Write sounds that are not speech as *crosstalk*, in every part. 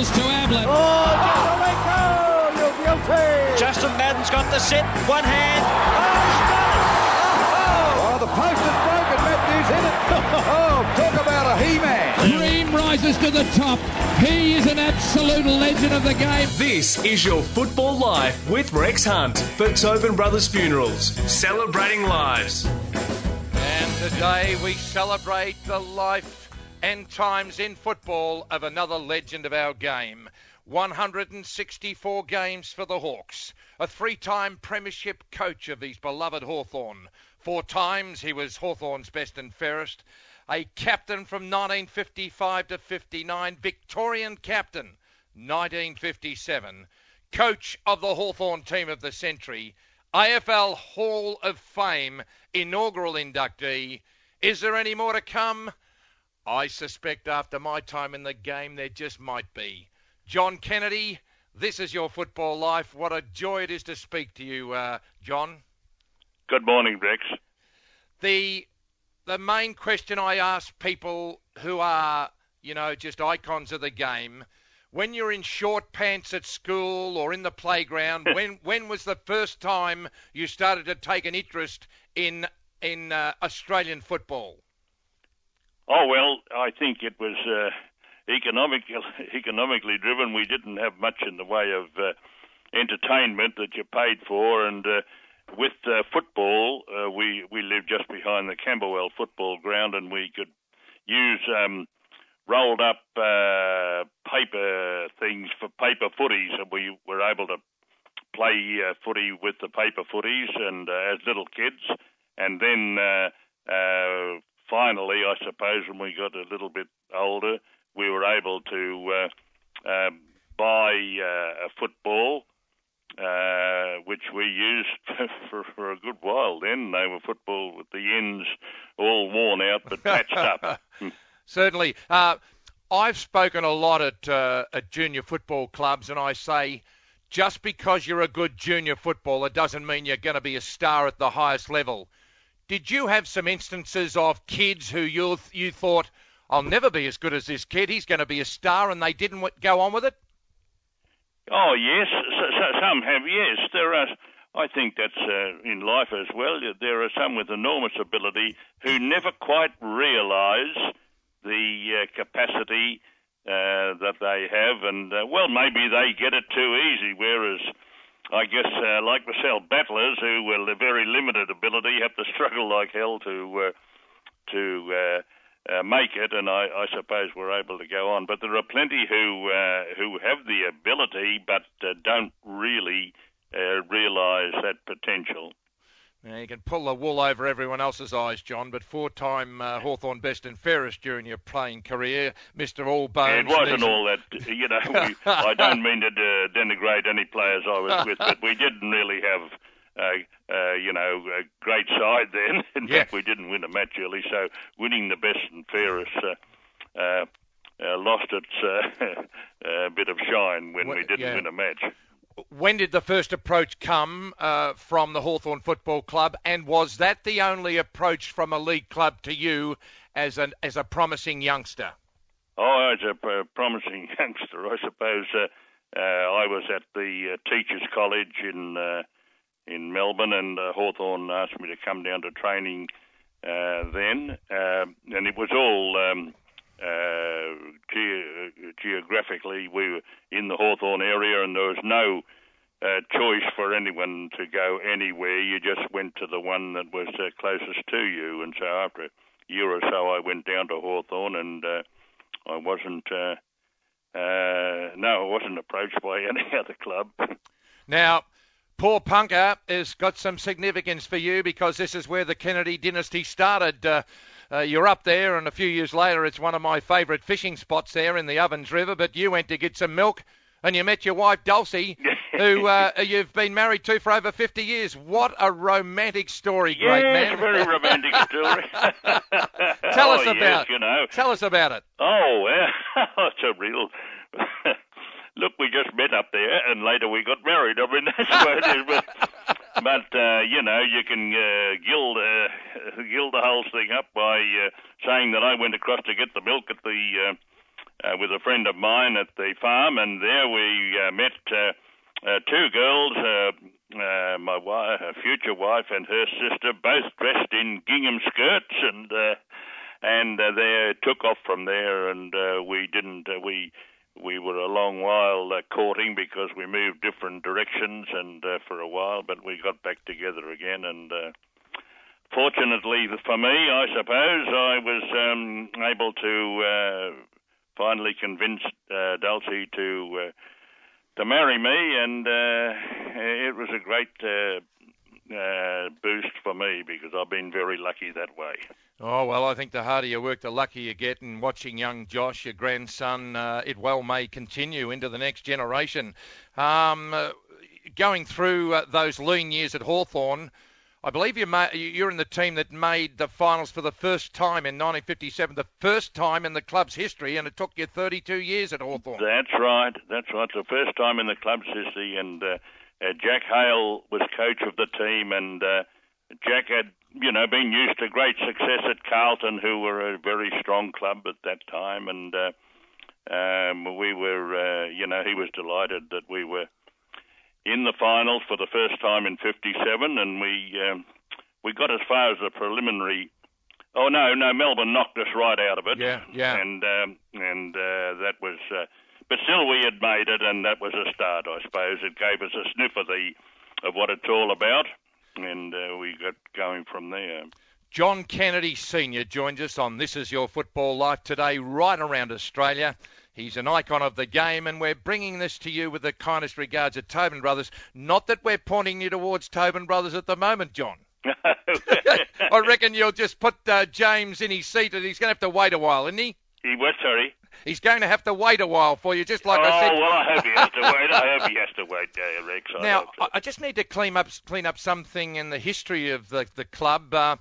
Wells to Ablett. Oh, Jacolenko, you're guilty. Justin Madden's got the set, one hand. Oh, the post is broken. Matthews hit it. *laughs* Oh, talk about a he-man. Dream rises to the top. He is an absolute legend of the game. This is your Football Life with Rex Hunt for Tobin Brothers Funerals, celebrating lives. And today we celebrate the life and times in football of another legend of our game. 164 games for the Hawks, a three time premiership coach of his beloved Hawthorn. Four times he was Hawthorn's best and fairest, a captain from 1955 to 59, Victorian captain 1957, coach of the Hawthorn team of the century, AFL Hall of Fame inaugural inductee. Is there any more to come? I suspect after my time in the game there just might be. John Kennedy, this is your football life. What a joy it is to speak to you, uh, John. Good morning, Rex. The the main question I ask people who are, you know, just icons of the game, when you're in short pants at school or in the playground, *laughs* when when was the first time you started to take an interest in in uh, Australian football? Oh well, I think it was uh, economic, *laughs* economically driven. We didn't have much in the way of uh, entertainment that you paid for, and uh, with uh, football, uh, we we lived just behind the Camberwell football ground, and we could use um, rolled up uh, paper things for paper footies, and we were able to play uh, footy with the paper footies, and uh, as little kids, and then. Uh, uh, finally, I suppose, when we got a little bit older, we were able to uh, uh, buy uh, a football, uh, which we used *laughs* for, for, a good while. Then they were football with the ends all worn out but patched up. *laughs* Certainly. Uh, I've spoken a lot at, uh, at junior football clubs, and I say just because you're a good junior footballer doesn't mean you're going to be a star at the highest level. Did you have some instances of kids who you you thought I'll never be as good as this kid. He's going to be a star, and they didn't go on with it. Oh yes, so, so, some have. Yes, there are. I think that's uh, in life as well. There are some with enormous ability who never quite realise the uh, capacity uh, that they have, and uh, well, maybe they get it too easy. Whereas, I guess, uh, like myself, battlers who with a very limited ability have to *laughs* struggle like hell to uh, to uh, make it, and I, I, suppose we're able to go on. But there are plenty who uh, who have the ability, but uh, don't really uh, realise that potential. Now, you can pull the wool over everyone else's eyes, John, but four-time uh, Hawthorn best and fairest during your playing career, Mr. Allbones. It wasn't all that, you know. We, *laughs* I don't mean to uh, denigrate any players I was with, but we didn't really have uh, uh, you know, a great side then. *laughs* In yeah. fact, we didn't win a match early, so winning the best and fairest uh, uh, uh lost its uh, *laughs* bit of shine when we didn't yeah. win a match. When did the first approach come from the Hawthorn Football Club, and was that the only approach from a league club to you as an as a promising youngster? Oh, as a promising *laughs* youngster, I suppose. I was at the Teachers College in in Melbourne, and uh, Hawthorn asked me to come down to training uh, then, uh, and it was all um, uh, ge- geographically we were in the Hawthorn area, and there was no uh, choice for anyone to go anywhere. You just went to the one that was uh, closest to you, and so after a year or so, I went down to Hawthorn, and uh, I wasn't. Uh, uh, no, I wasn't approached by *laughs* any other club. Now, Porepunkah has got some significance for you because this is where the Kennedy dynasty started. Uh, uh, you're up there, and a few years later, it's one of my favourite fishing spots there in the Ovens River. But you went to get some milk, and you met your wife Dulcie, who *laughs* uh, you've been married to for over 50 years. What a romantic story, yes, great man! very romantic *laughs* story. *laughs* tell oh, us about. Yes, you know. Tell us about it. Oh, well, it's a real look, we just met up there, and later we got married. I mean, that's what it is. But, but uh, you know, you can uh, gild uh, gild the whole thing up by uh, saying that I went across to get the milk at the uh, uh, with a friend of mine at the farm, and there we uh, met uh, uh, two girls, uh, uh, my wife, future wife, and her sister, both dressed in gingham skirts, and uh, and uh, they took off from there, and uh, we didn't. Uh, we we were a long while uh, courting because we moved different directions, and uh, for a while, but we got back together again, and. Uh, Fortunately for me, I suppose, I was um, able to uh, finally convince uh, Dulcie to uh, to marry me, and uh, it was a great uh, uh, boost for me because I've been very lucky that way. Oh, well, I think the harder you work, the luckier you get. And watching young Josh, your grandson, uh, it well may continue into the next generation. Um, uh, going through uh, those lean years at Hawthorn, I believe you ma- you're in the team that made the finals for the first time in 1957, the first time in the club's history, and it took you 32 years at Hawthorn. That's right. That's right. It's the first time in the club's history, and uh, Jack Hale was coach of the team, and uh, Jack had, you know, been used to great success at Carlton, who were a very strong club at that time, and uh, um, we were, uh, you know, he was delighted that we were in the finals for the first time in '57, and we um, we got as far as the preliminary. Oh no, no, Melbourne knocked us right out of it. Yeah, yeah. And um, and uh, that was, uh, but still we had made it, and that was a start, I suppose. It gave us a sniff of the of what it's all about, and uh, we got going from there. John Kennedy Sr. joins us on This Is Your Football Life today, right around Australia. He's an icon of the game, and we're bringing this to you with the kindest regards at Tobin Brothers. Not that we're pointing you towards Tobin Brothers at the moment, John. *laughs* *laughs* I reckon you'll just put uh, James in his seat, and he's going to have to wait a while, isn't he? He was sorry. He's going to have to wait a while for you, just like oh, I said. Oh well, I hope he has to wait. I hope he has to wait, uh, Rex. I Now. I I just need to clean up clean up something in the history of the the club. Uh,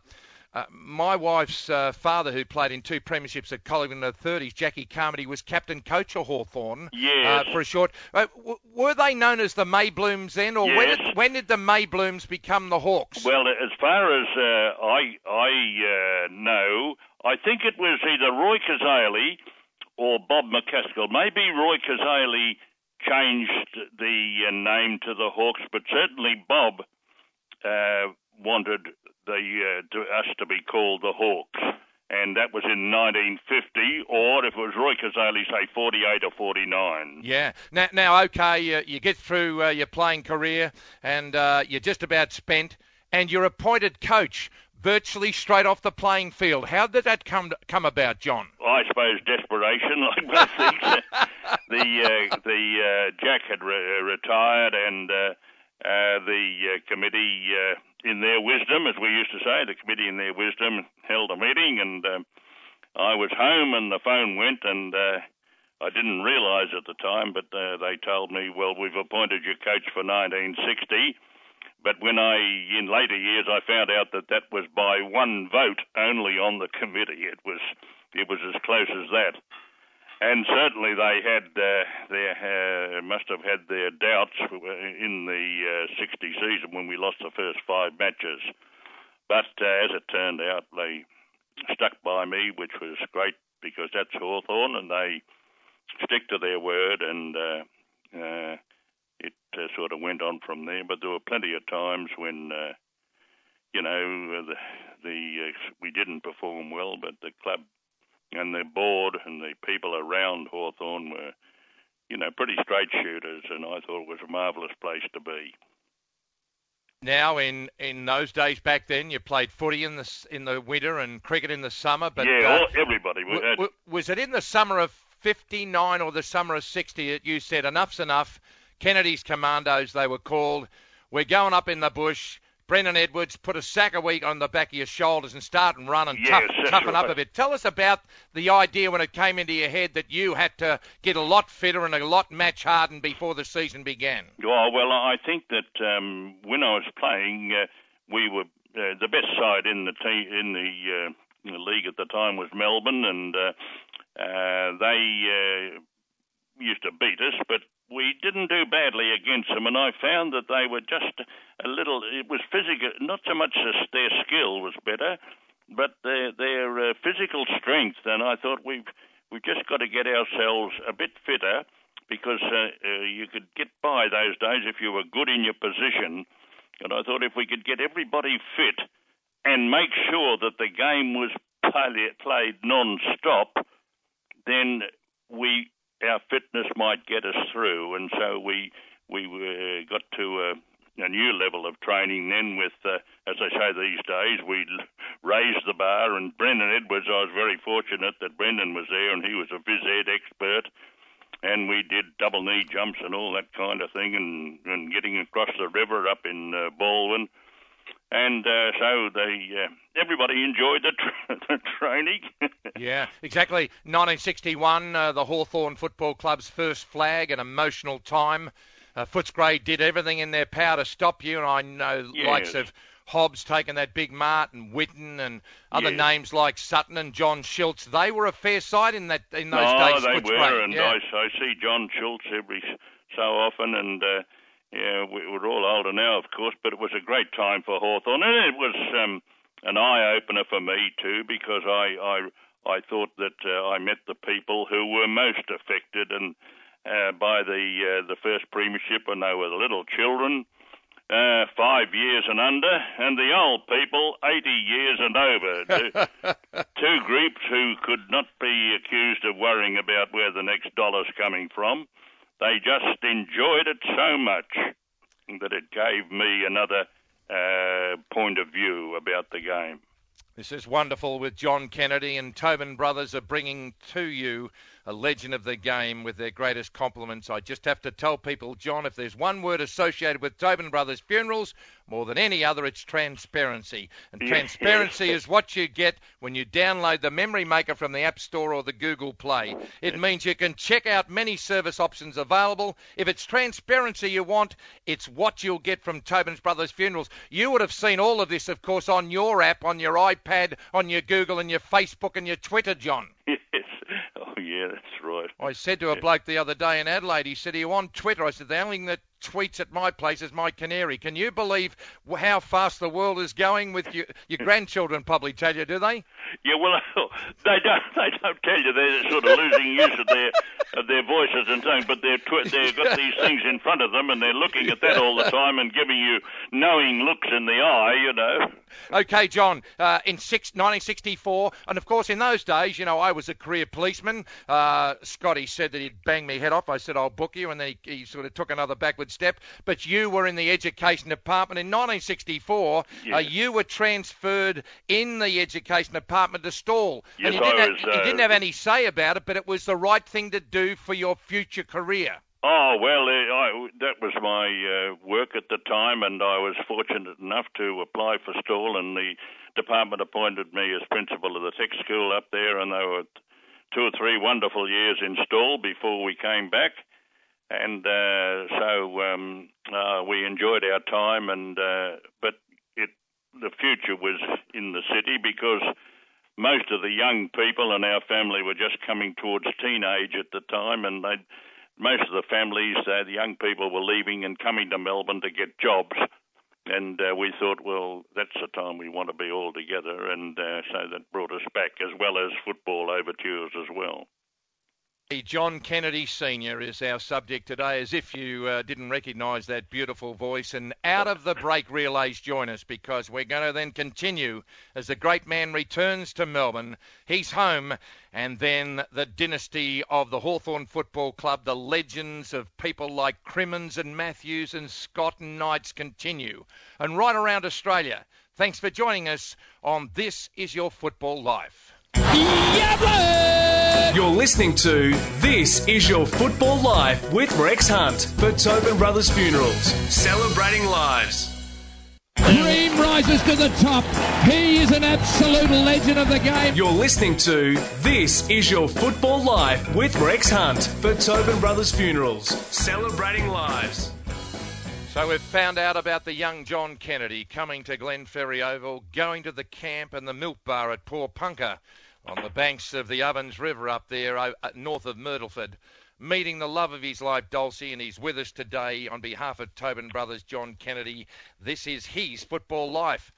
uh, my wife's uh, father, who played in two premierships at Collingwood in the 30s, Jackie Carmody, was captain coach of Hawthorn Yes. uh, for a short. Uh, w- were they known as the Mayblooms then, or when, did, when did the Mayblooms become the Hawks? Well, as far as uh, I I uh, know, I think it was either Roy Cazaly or Bob McCaskill. Maybe Roy Cazaly changed the uh, name to the Hawks, but certainly Bob uh, wanted the uh, to, us to be called the Hawks. And that was in 1950, or if it was Roy Cazaly, say 48 or 49. Yeah. Now, now okay, you, you get through uh, your playing career and uh, you're just about spent, and you're appointed coach virtually straight off the playing field. How did that come come about, John? I suppose desperation, *laughs* like most things. *laughs* the uh, the uh, Jack had re- retired, and uh, uh, the uh, committee, uh, in their wisdom, as we used to say, the committee in their wisdom held a meeting, and um, I was home, and the phone went, and uh, I didn't realise at the time, but uh, they told me, well, we've appointed you coach for 1960. But when I, in later years, I found out that that was by one vote only on the committee. It was, it was as close as that. And certainly they had uh, their uh, must have had their doubts in the uh, 60 season when we lost the first five matches. But uh, as it turned out, they stuck by me, which was great because that's Hawthorn, and they stick to their word, and uh, uh, it uh, sort of went on from there. But there were plenty of times when, uh, you know, the, the uh, we didn't perform well, but the club and the board and the people around Hawthorn were, you know, pretty straight shooters, and I thought it was a marvellous place to be. Now, in, in those days back then, you played footy in the in the winter and cricket in the summer. But yeah, uh, all, everybody. We w- had, w- was it in the summer of '59 or the summer of '60 that you said enough's enough? Kennedy's Commandos, they were called. We're going up in the bush. Brendan Edwards, put a sack a week on the back of your shoulders and start and run and Yes, tough, toughen up a bit. Tell us about the idea when it came into your head that you had to get a lot fitter and a lot match hardened before the season began. Oh well, I think that um, when I was playing, uh, we were uh, the best side in the te- in the, uh, in the league at the time was Melbourne, and uh, uh, they uh, used to beat us, but we didn't do badly against them. And I found that they were just a little. It was physical, not so much as their skill was better, but their their uh, physical strength. And I thought we've we've just got to get ourselves a bit fitter because uh, uh, you could get by those days if you were good in your position. And I thought if we could get everybody fit and make sure that the game was play, played non-stop, then we our fitness might get us through. And so we we uh, got to a, a new level of training then with, uh, as I say these days, we raised the bar. And Brendan Edwards, I was very fortunate that Brendan was there and he was a phys ed expert and we did double knee jumps and all that kind of thing, and, and getting across the river up in uh, Balwyn. And uh, so they, uh, everybody enjoyed the, tra- *laughs* the training. *laughs* yeah, exactly. 1961, uh, the Hawthorn Football Club's first flag, an emotional time. Uh, Footscray did everything in their power to stop you, and I know yes. likes of Hobbs taking that big Mart and Whitten and other Yes. names like Sutton and John Schultz. They were a fair side in that in those no, days. Oh, they Footscray. were, and yeah. I, I see John Schultz every so often, and uh, yeah, we, we're all older now, of course, but it was a great time for Hawthorn, and it was um, an eye opener for me too, because I I I thought that uh, I met the people who were most affected and uh, by the uh, the first premiership when they were little children. Uh, five years and under, and the old people, 80 years and over. *laughs* Two- two groups who could not be accused of worrying about where the next dollar's coming from. They just enjoyed it so much that it gave me another uh, point of view about the game. This is wonderful with John Kennedy and Tobin Brothers are bringing to you a legend of the game with their greatest compliments. I just have to tell people, John, if there's one word associated with Tobin Brothers funerals more than any other, it's transparency. And transparency is what you get when you download the Memory Maker from the App Store or the Google Play. It means you can check out many service options available. If it's transparency you want, it's what you'll get from Tobin's Brothers Funerals. You would have seen all of this, of course, on your app, on your iPad, on your Google, and your Facebook and your Twitter, John. *laughs* Yeah, that's right. I said to a bloke the other day in Adelaide, he said, Are you on Twitter? I said, The only thing that tweets at my place is my canary. Can you believe how fast the world is going with you? Your grandchildren probably tell you, do they? Yeah, well, *laughs* they don't. They don't tell you they're sort of losing use of their of their voices and things, but they're tw- they've got these things in front of them, and they're looking at that all the time and giving you knowing looks in the eye. You know. Okay, John, uh, in six, 1964, and of course in those days, you know, I was a career policeman. Uh, Scotty said that he'd bang me head off. I said, I'll book you, and then he, he sort of took another backward step. But you were in the education department. In 1964, uh, you were transferred in the education department to Sale. and you didn't, I have, was, you uh, didn't have any say about it, but it was the right thing to do for your future career. Oh well, uh, I, that was my uh, work at the time, and I was fortunate enough to apply for Sale, and the department appointed me as principal of the tech school up there, and they were two or three wonderful years in Sale before we came back, and uh, so um, uh, we enjoyed our time, and uh, but it the future was in the city because most of the young people in our family were just coming towards teenage at the time, and they most of the families, uh, the young people were leaving and coming to Melbourne to get jobs. And uh, we thought, well, that's the time we want to be all together. And uh, so that brought us back, as well as football overtures as well. John Kennedy Sr. is our subject today, as if you uh, didn't recognise that beautiful voice. And out of the break relays join us because we're going to then continue as the great man returns to Melbourne. He's home, and then the dynasty of the Hawthorn Football Club, the legends of people like Crimmins and Matthews and Scott and Knights continue. And right around Australia. Thanks for joining us on This Is Your Football Life. You're listening to This Is Your Football Life with Rex Hunt for Tobin Brothers Funerals, celebrating lives. Dream rises to the top. He is an absolute legend of the game. You're listening to This Is Your Football Life with Rex Hunt for Tobin Brothers Funerals, celebrating lives. So we've found out about the young John Kennedy coming to Glenferrie Oval, going to the camp and the milk bar at Porepunkah on the banks of the Ovens River up there uh, uh, north of Myrtleford, meeting the love of his life, Dulcie, and he's with us today on behalf of Tobin Brothers John Kennedy. This is his football life.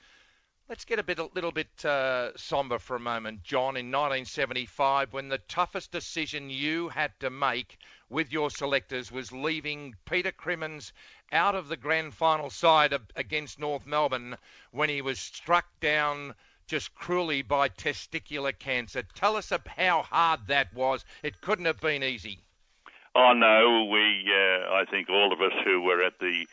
Let's get a bit, a little bit uh, somber for a moment, John. In 1975, when the toughest decision you had to make with your selectors was leaving Peter Crimmins out of the grand final side against North Melbourne when he was struck down just cruelly by testicular cancer. Tell us how hard that was. It couldn't have been easy. Oh no, we. Uh, I think all of us who were at the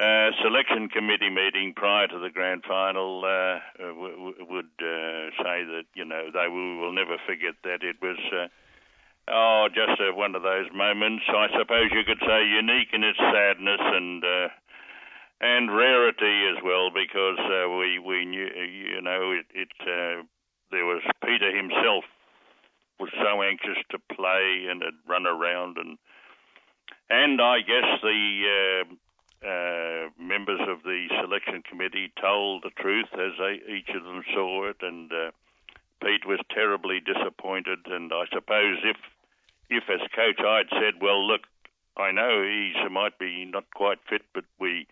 uh, selection committee meeting prior to the grand final uh, w- w- would uh, say that you know they will, will never forget that it was uh, oh just one of those moments. I suppose you could say unique in its sadness and uh, and rarity as well because uh, we we knew you know it, it uh, there was Peter himself was so anxious to play and had run around and and I guess the uh, uh, members of the selection committee told the truth as they, each of them saw it, and uh, Pete was terribly disappointed. And I suppose if, if as coach I'd said, well, look, I know he might be not quite fit, but we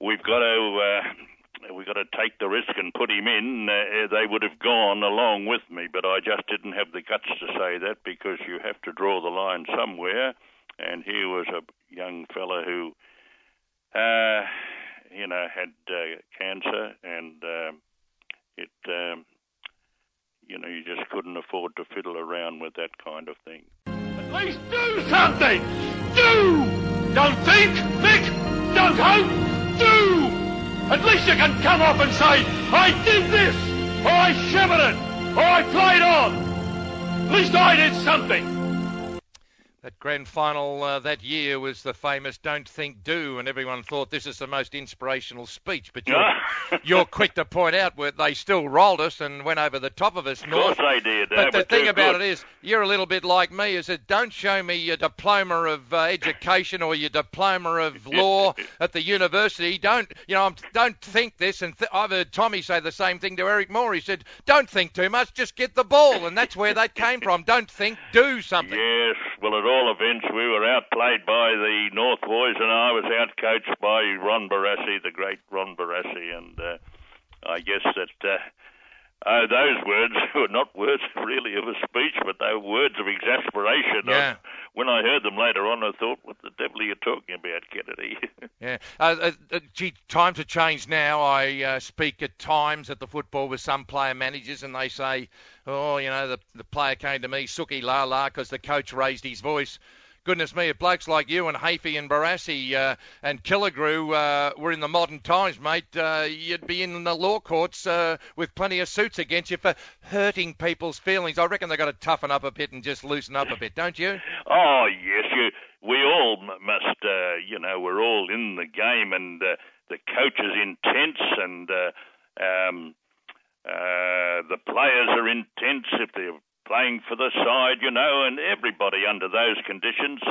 we've got to uh, we've got to take the risk and put him in. Uh, they would have gone along with me, but I just didn't have the guts to say that because you have to draw the line somewhere. And here was a young fella who uh, you know, had uh, cancer, and uh, it, um, you know, you just couldn't afford to fiddle around with that kind of thing. At least do something! Do! Don't think, think, don't hope! At least you can come up and say, I did this, or I shivered it, or I played on. At least I did something. That grand final uh, that year was the famous "Don't Think, Do," and everyone thought this is the most inspirational speech. But you're, *laughs* you're quick to point out where they still rolled us and went over the top of us. Of course they did. But the thing about good. it is, you're a little bit like me. Is that don't show me your diploma of uh, education or your diploma of *laughs* law at the university. Don't you know? Don't think this. And th- I've heard Tommy say the same thing to Eric Moore. He said, "Don't think too much. Just get the ball." And that's where that came from. Don't think, do something. Yes. Well, it all events, we were outplayed by the North boys, and I was outcoached by Ron Barassi, the great Ron Barassi, and uh, I guess that. Uh, uh, those words *laughs* were not words really of a speech, but they were words of exasperation. Yeah. when I heard them later on, I thought, "What the devil are you talking about, Kennedy?" *laughs* yeah. Uh, uh, uh, gee, times have changed now. I uh, speak at times at the football with some player managers, and they say, "Oh, you know, the the player came to me, Suki la la, because the coach raised his voice." Goodness me, if blokes like you and Hafey and Barassi uh, and Killigrew uh, were in the modern times, mate, uh, you'd be in the law courts uh, with plenty of suits against you for hurting people's feelings. I reckon they've got to toughen up a bit and just loosen up a bit, don't you? Oh, yes, you. We all must, uh, you know, we're all in the game, and uh, the coach is intense, and um, the players are intense if they're playing for the side, you know, and everybody under those conditions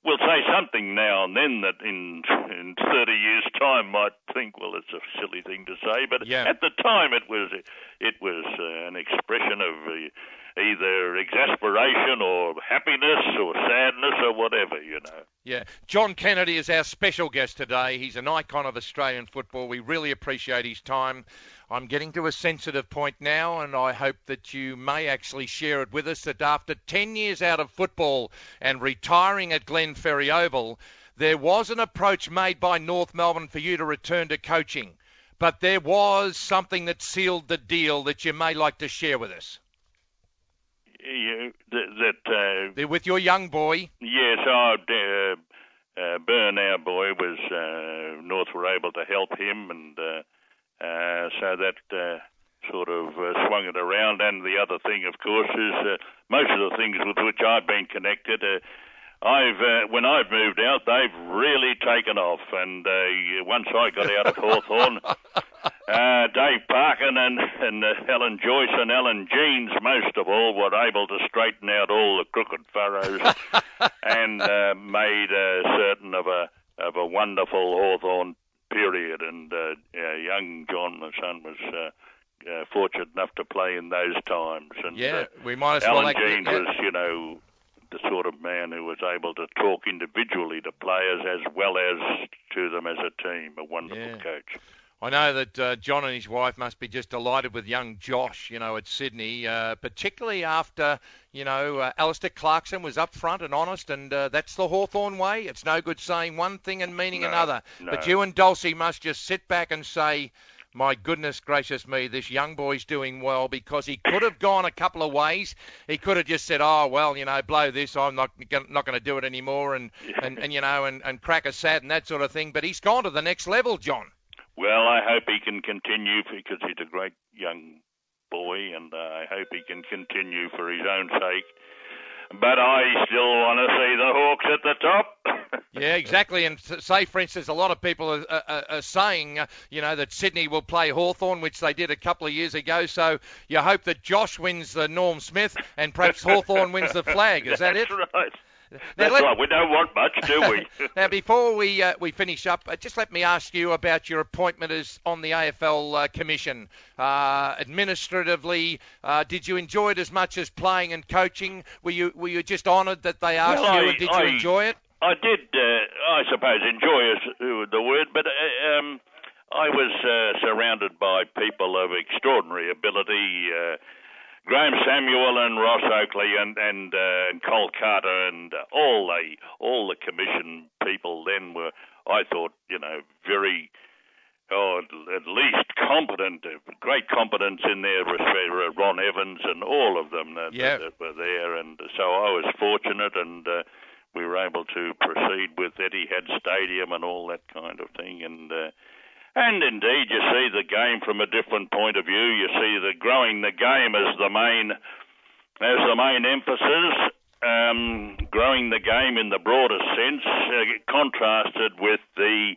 will say something now and then that in in 30 years' time might think, well, it's a silly thing to say, but yeah. at the time it was it was uh, an expression of uh, either exasperation or happiness or sadness or whatever, you know. Yeah, John Kennedy is our special guest today. He's an icon of Australian football. We really appreciate his time. I'm getting to a sensitive point now, and I hope that you may actually share it with us that after 10 years out of football and retiring at Glenferrie Oval, there was an approach made by North Melbourne for you to return to coaching. But there was something that sealed the deal that you may like to share with us. Yeah, that, that uh, with your young boy. Yes, our uh, uh, Burn, our boy, was uh, North were able to help him, and uh, uh, so that uh, sort of uh, swung it around. And the other thing, of course, is uh, most of the things with which I've been connected. Uh, I've uh, when I've moved out, they've really taken off. And uh, once I got out of Hawthorn, *laughs* uh, Dave Parkin and, and uh, Alan Joyce and Alan Jeans, most of all, were able to straighten out all the crooked furrows *laughs* and uh, made uh, certain of a of a wonderful Hawthorn period. And uh, young John, my son, was. Uh, uh, fortunate enough to play in those times, and yeah, uh, we might as Alan well. Jeans was, you know, the sort of man who was able to talk individually to players as well as to them as a team. A wonderful yeah. coach. I know that uh, John and his wife must be just delighted with young Josh, you know, at Sydney, uh, particularly after, you know, uh, Alastair Clarkson was upfront and honest, and uh, that's the Hawthorn way. It's no good saying one thing and meaning No, another. no. But you and Dulcie must just sit back and say, my goodness gracious me, this young boy's doing well because he could have gone a couple of ways. He could have just said, oh, well, you know, blow this, I'm not, not going to do it anymore, and, and, and, you know, and, and crack a sad and that sort of thing. But he's gone to the next level, John. Well, I hope he can continue because he's a great young boy, and uh, I hope he can continue for his own sake. But I still want to see the Hawks at the top. *laughs* Yeah, exactly. And s- say, for instance, a lot of people are, are, are saying, uh, you know, that Sydney will play Hawthorn, which they did a couple of years ago. So you hope that Josh wins the Norm Smith and perhaps *laughs* Hawthorn wins the flag. Is that That's it? right. That's let- right. We don't want much, do we? *laughs* now, before we uh, we finish up, uh, just let me ask you about your appointment as on the AFL uh, Commission. Uh, administratively, uh, did you enjoy it as much as playing and coaching? Were you were you just honoured that they asked Well, you, I- and did I- you enjoy it? I did, uh, I suppose, enjoy is the word, but uh, um, I was uh, surrounded by people of extraordinary ability. Graham Samuel and Ross Oakley and and, uh, and Cole Carter and uh, all the all the commission people then were, I thought, you know, very oh, at- least competent, great competence in there. was, uh, Ron Evans and all of them that, Yeah. that were there, and so I was fortunate, and uh, we were able to proceed with Etihad Stadium and all that kind of thing, and. Uh, and indeed, you see the game from a different point of view. You see the growing the game as the main as the main emphasis. Um, growing the game in the broader sense, uh, contrasted with the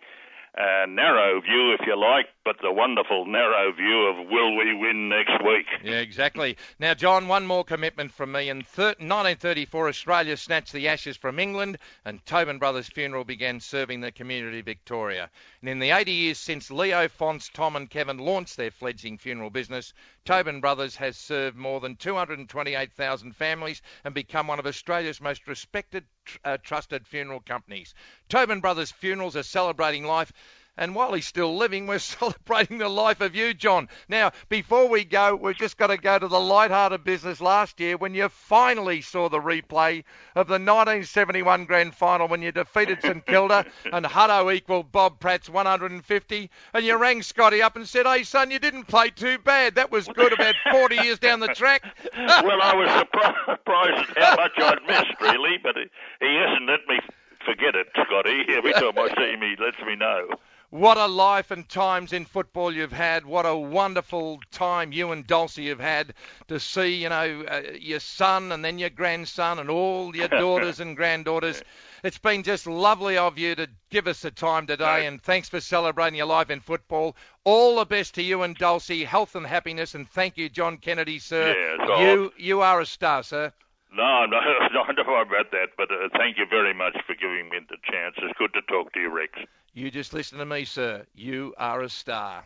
uh, narrow view, if you like, but the wonderful narrow view of will we win next week? Yeah, exactly. Now, John, one more commitment from me. In thir- 1934, Australia snatched the Ashes from England, and Tobin Brothers Funeral began serving the community of Victoria. And in the 80 years since Leo, Fons, Tom, and Kevin launched their fledgling funeral business, Tobin Brothers has served more than 228,000 families and become one of Australia's most respected, uh, trusted funeral companies. Tobin Brothers Funerals are celebrating life. And while he's still living, we're *laughs* celebrating the life of you, John. Now, before we go, we've just got to go to the light-hearted business last year when you finally saw the replay of the 1971 grand final when you defeated St *laughs* Kilda and Huddo equalled Bob Pratt's 150. And you rang Scotty up and said, hey, son, you didn't play too bad. That was good about 40 years down the track. *laughs* well, I was surprised, at how much I'd missed, really, but he he hasn't let me forget it, Scotty. Every time I see him, he lets me know. What a life and times in football you've had. What a wonderful time you and Dulcie have had to see, you know, uh, your son and then your grandson and all your *laughs* daughters and granddaughters. It's been just lovely of you to give us the time today, and thanks for celebrating your life in football. All the best to you and Dulcie, health and happiness, and thank you, John Kennedy, sir. Yeah, it's all you you are a star, sir. No, no, *laughs* no, don't worry about that. But uh, thank you very much for giving me the chance. It's good to talk to you, Rex. You just listen to me, sir. You are a star.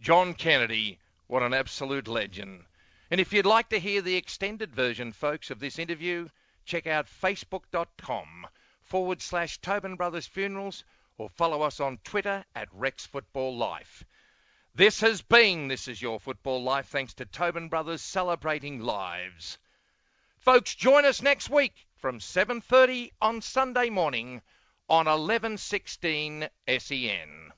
John Kennedy, what an absolute legend. And if you'd like to hear the extended version, folks, of this interview, check out facebook.com forward slash Tobin Brothers Funerals or follow us on Twitter at Rex Football Life. This has been This Is Your Football Life, thanks to Tobin Brothers celebrating lives. Folks, join us next week from 7.30 on Sunday morning on 1116 SEN.